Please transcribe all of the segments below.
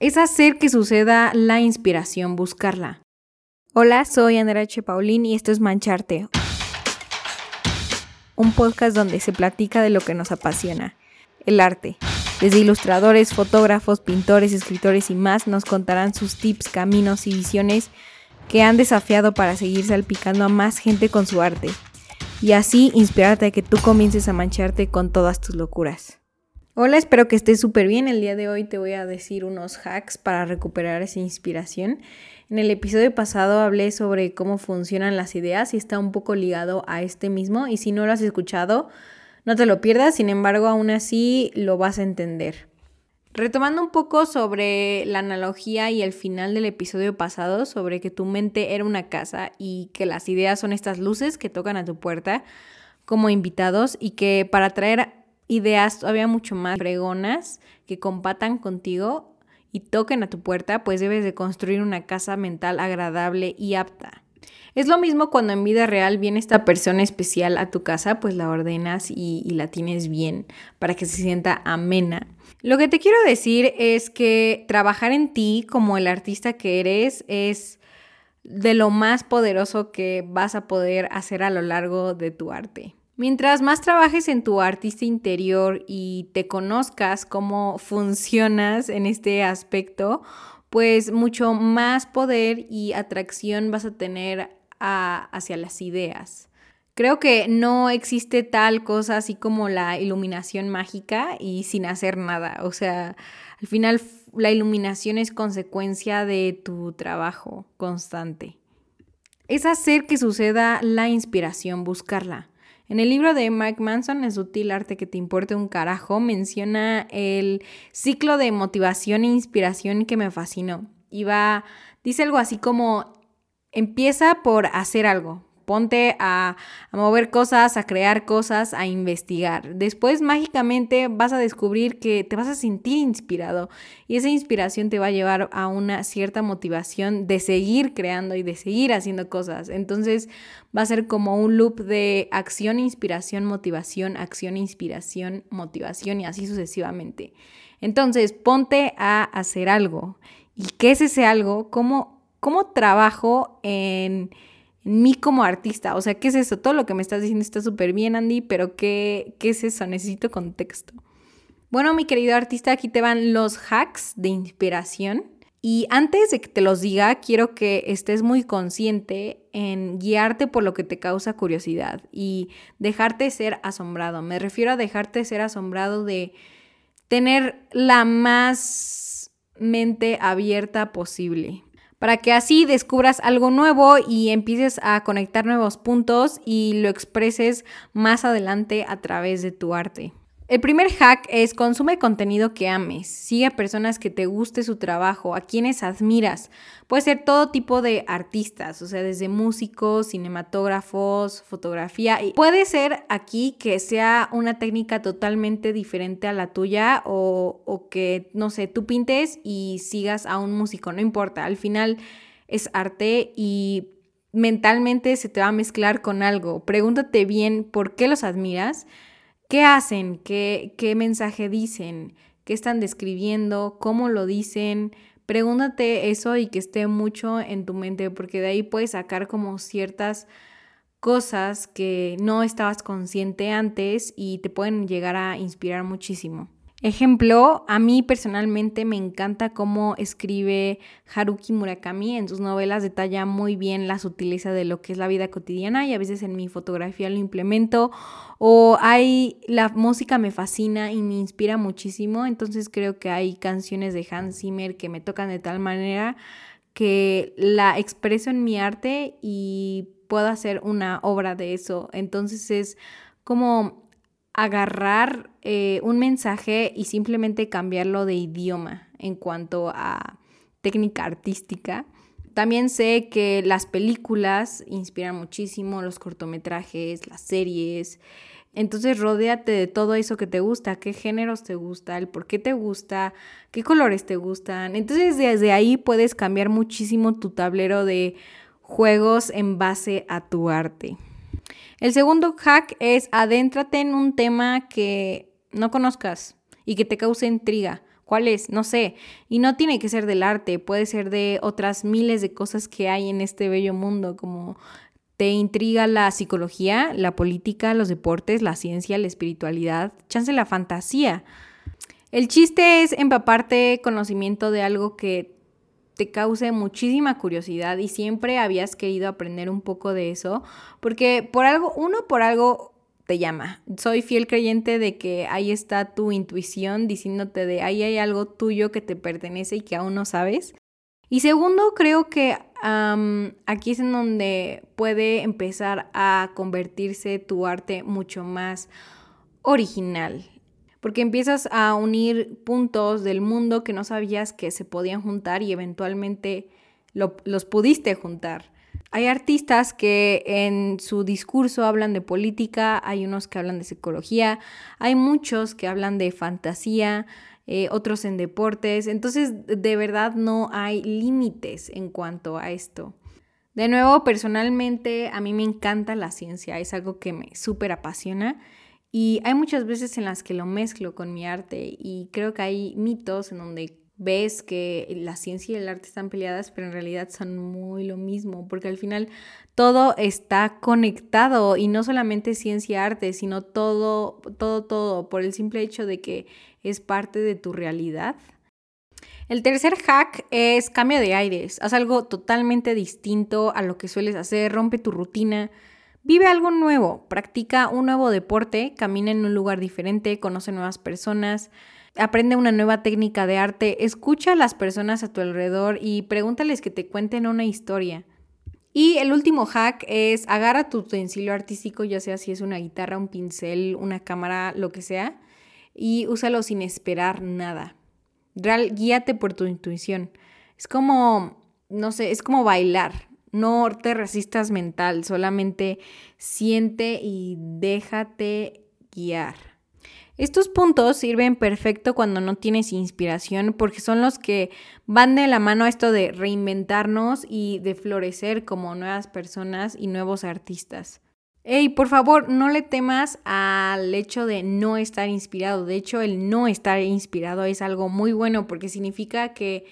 es hacer que suceda la inspiración, buscarla. Hola, soy Andrea H. Paulín y esto es Mancharte, un podcast donde se platica de lo que nos apasiona, el arte. Desde ilustradores, fotógrafos, pintores, escritores y más nos contarán sus tips, caminos y visiones que han desafiado para seguir salpicando a más gente con su arte y así inspirarte a que tú comiences a mancharte con todas tus locuras. Hola, espero que estés súper bien. El día de hoy te voy a decir unos hacks para recuperar esa inspiración. En el episodio pasado hablé sobre cómo funcionan las ideas y está un poco ligado a este mismo y si no lo has escuchado, no te lo pierdas, sin embargo, aún así lo vas a entender. Retomando un poco sobre la analogía y el final del episodio pasado, sobre que tu mente era una casa y que las ideas son estas luces que tocan a tu puerta como invitados y que para traer ideas todavía mucho más fregonas que compatan contigo y toquen a tu puerta, pues debes de construir una casa mental agradable y apta. Es lo mismo cuando en vida real viene esta persona especial a tu casa, pues la ordenas y, y, la tienes bien para que se sienta amena. Lo que te quiero decir es que trabajar en ti como el artista que eres es de lo más poderoso que vas a poder hacer a lo largo de tu arte. Mientras más trabajes en tu artista interior y te conozcas cómo funcionas en este aspecto, pues mucho más poder y atracción vas a tener hacia las ideas. Creo que no existe tal cosa así como la iluminación mágica y sin hacer nada. O sea, al final la iluminación es consecuencia de tu trabajo constante. Es hacer que suceda la inspiración, buscarla. En el libro de Mike Manson, El sutil arte que te importe un carajo, menciona el ciclo de motivación e inspiración que me fascinó. Y va, dice algo así como, empieza por hacer algo, ponte a, mover cosas, a crear cosas, a investigar. Después mágicamente vas a descubrir que te vas a sentir inspirado y esa inspiración te va a llevar a una cierta motivación de seguir creando y de seguir haciendo cosas. Entonces va a ser como un loop de acción, inspiración, motivación, acción, inspiración, motivación y así sucesivamente. Entonces ponte a hacer algo. ¿Y qué es ese algo? ¿Cómo, cómo trabajo en mí como artista. O sea, ¿qué es eso? Todo lo que me estás diciendo está súper bien, Andy, pero ¿qué, ¿qué es eso? Necesito contexto. Bueno, mi querido artista, aquí te van los hacks de inspiración. Y antes de que te los diga, quiero que estés muy consciente en guiarte por lo que te causa curiosidad y dejarte ser asombrado. Me refiero a dejarte ser asombrado de tener la más mente abierta posible para que así descubras algo nuevo y empieces a conectar nuevos puntos y lo expreses más adelante a través de tu arte. El primer hack es consume contenido que ames, sigue a personas que te guste su trabajo, a quienes admiras. Puede ser todo tipo de artistas, o sea, desde músicos, cinematógrafos, fotografía. Y puede ser aquí que sea una técnica totalmente diferente a la tuya o, o que, no sé, tú pintes y sigas a un músico, no importa, al final es arte y mentalmente se te va a mezclar con algo. Pregúntate bien por qué los admiras ¿Qué hacen? ¿Qué, ¿Qué mensaje dicen? ¿Qué están describiendo? ¿Cómo lo dicen? Pregúntate eso y que esté mucho en tu mente, porque de ahí puedes sacar como ciertas cosas que no estabas consciente antes y te pueden llegar a inspirar muchísimo. Ejemplo, a mí personalmente me encanta cómo escribe Haruki Murakami en sus novelas, detalla muy bien la sutileza de lo que es la vida cotidiana y a veces en mi fotografía lo implemento o hay la música me fascina y me inspira muchísimo, entonces creo que hay canciones de Hans Zimmer que me tocan de tal manera que la expreso en mi arte y puedo hacer una obra de eso. Entonces es como agarrar eh, un mensaje y simplemente cambiarlo de idioma en cuanto a técnica artística. También sé que las películas inspiran muchísimo, los cortometrajes, las series. Entonces rodéate de todo eso que te gusta, qué géneros te gusta, el por qué te gusta, qué colores te gustan. Entonces desde ahí puedes cambiar muchísimo tu tablero de juegos en base a tu arte. El segundo hack es adéntrate en un tema que no conozcas y que te cause intriga. ¿Cuál es? No sé. Y no tiene que ser del arte, puede ser de otras miles de cosas que hay en este bello mundo, como te intriga la psicología, la política, los deportes, la ciencia, la espiritualidad, chance la fantasía. El chiste es empaparte conocimiento de algo que te cause muchísima curiosidad y siempre habías querido aprender un poco de eso, porque por algo, uno por algo te llama. Soy fiel creyente de que ahí está tu intuición diciéndote de ahí hay algo tuyo que te pertenece y que aún no sabes. Y segundo, creo que aquí es en donde puede empezar a convertirse tu arte mucho más original. Porque empiezas a unir puntos del mundo que no sabías que se podían juntar y eventualmente los pudiste juntar. Hay artistas que en su discurso hablan de política, hay unos que hablan de psicología, hay muchos que hablan de fantasía, eh, otros en deportes, entonces de verdad no hay límites en cuanto a esto. De nuevo, personalmente a mí me encanta la ciencia, es algo que me súper apasiona y hay muchas veces en las que lo mezclo con mi arte y creo que hay mitos en donde ves que la ciencia y el arte están peleadas, pero en realidad son muy lo mismo, porque al final todo está conectado y no solamente ciencia y arte, sino todo, todo, todo, por el simple hecho de que es parte de tu realidad. El tercer hack es cambio de aires, haz algo totalmente distinto a lo que sueles hacer, rompe tu rutina. Vive algo nuevo, practica un nuevo deporte, camina en un lugar diferente, conoce nuevas personas, aprende una nueva técnica de arte, escucha a las personas a tu alrededor y pregúntales que te cuenten una historia. Y el último hack es agarra tu utensilio artístico, ya sea si es una guitarra, un pincel, una cámara, lo que sea, y úsalo sin esperar nada. Real, guíate por tu intuición. Es como, no sé, es como bailar. No te resistas mental, solamente siente y déjate guiar. Estos puntos sirven perfecto cuando no tienes inspiración porque son los que van de la mano a esto de reinventarnos y de florecer como nuevas personas y nuevos artistas. Hey, por favor, no le temas al hecho de no estar inspirado. De hecho, el no estar inspirado es algo muy bueno porque significa que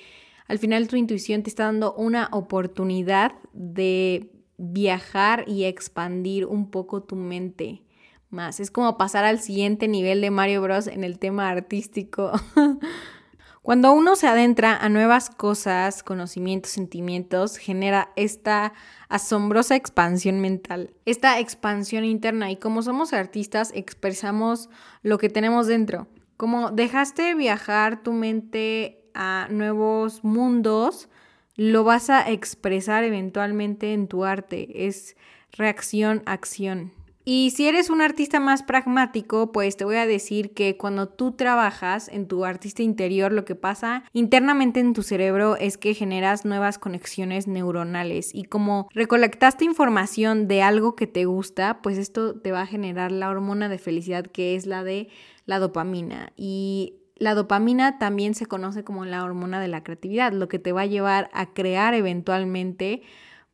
al final tu intuición te está dando una oportunidad de viajar y expandir un poco tu mente más. Es como pasar al siguiente nivel de Mario Bros en el tema artístico. Cuando uno se adentra a nuevas cosas, conocimientos, sentimientos, genera esta asombrosa expansión mental, esta expansión interna y como somos artistas expresamos lo que tenemos dentro. Como dejaste viajar tu mente a nuevos mundos, lo vas a expresar eventualmente en tu arte. Es reacción, acción. Y si eres un artista más pragmático, pues te voy a decir que cuando tú trabajas en tu artista interior, lo que pasa internamente en tu cerebro es que generas nuevas conexiones neuronales y como recolectaste información de algo que te gusta, pues esto te va a generar la hormona de felicidad que es la de la dopamina. Y la dopamina también se conoce como la hormona de la creatividad, lo que te va a llevar a crear eventualmente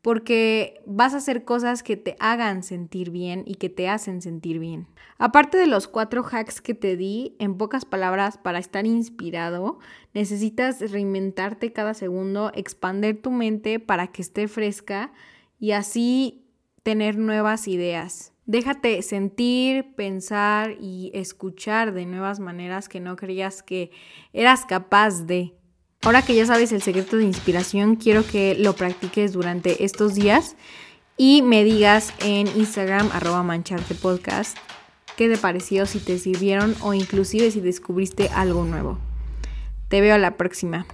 porque vas a hacer cosas que te hagan sentir bien y que te hacen sentir bien. Aparte de los cuatro hacks que te di, en pocas palabras, para estar inspirado, necesitas reinventarte cada segundo, expander tu mente para que esté fresca y así tener nuevas ideas. Déjate sentir, pensar y escuchar de nuevas maneras que no creías que eras capaz de. Ahora que ya sabes el secreto de inspiración, quiero que lo practiques durante estos días y me digas en Instagram arroba mancharte podcast qué te pareció, si te sirvieron o inclusive si descubriste algo nuevo. Te veo a la próxima.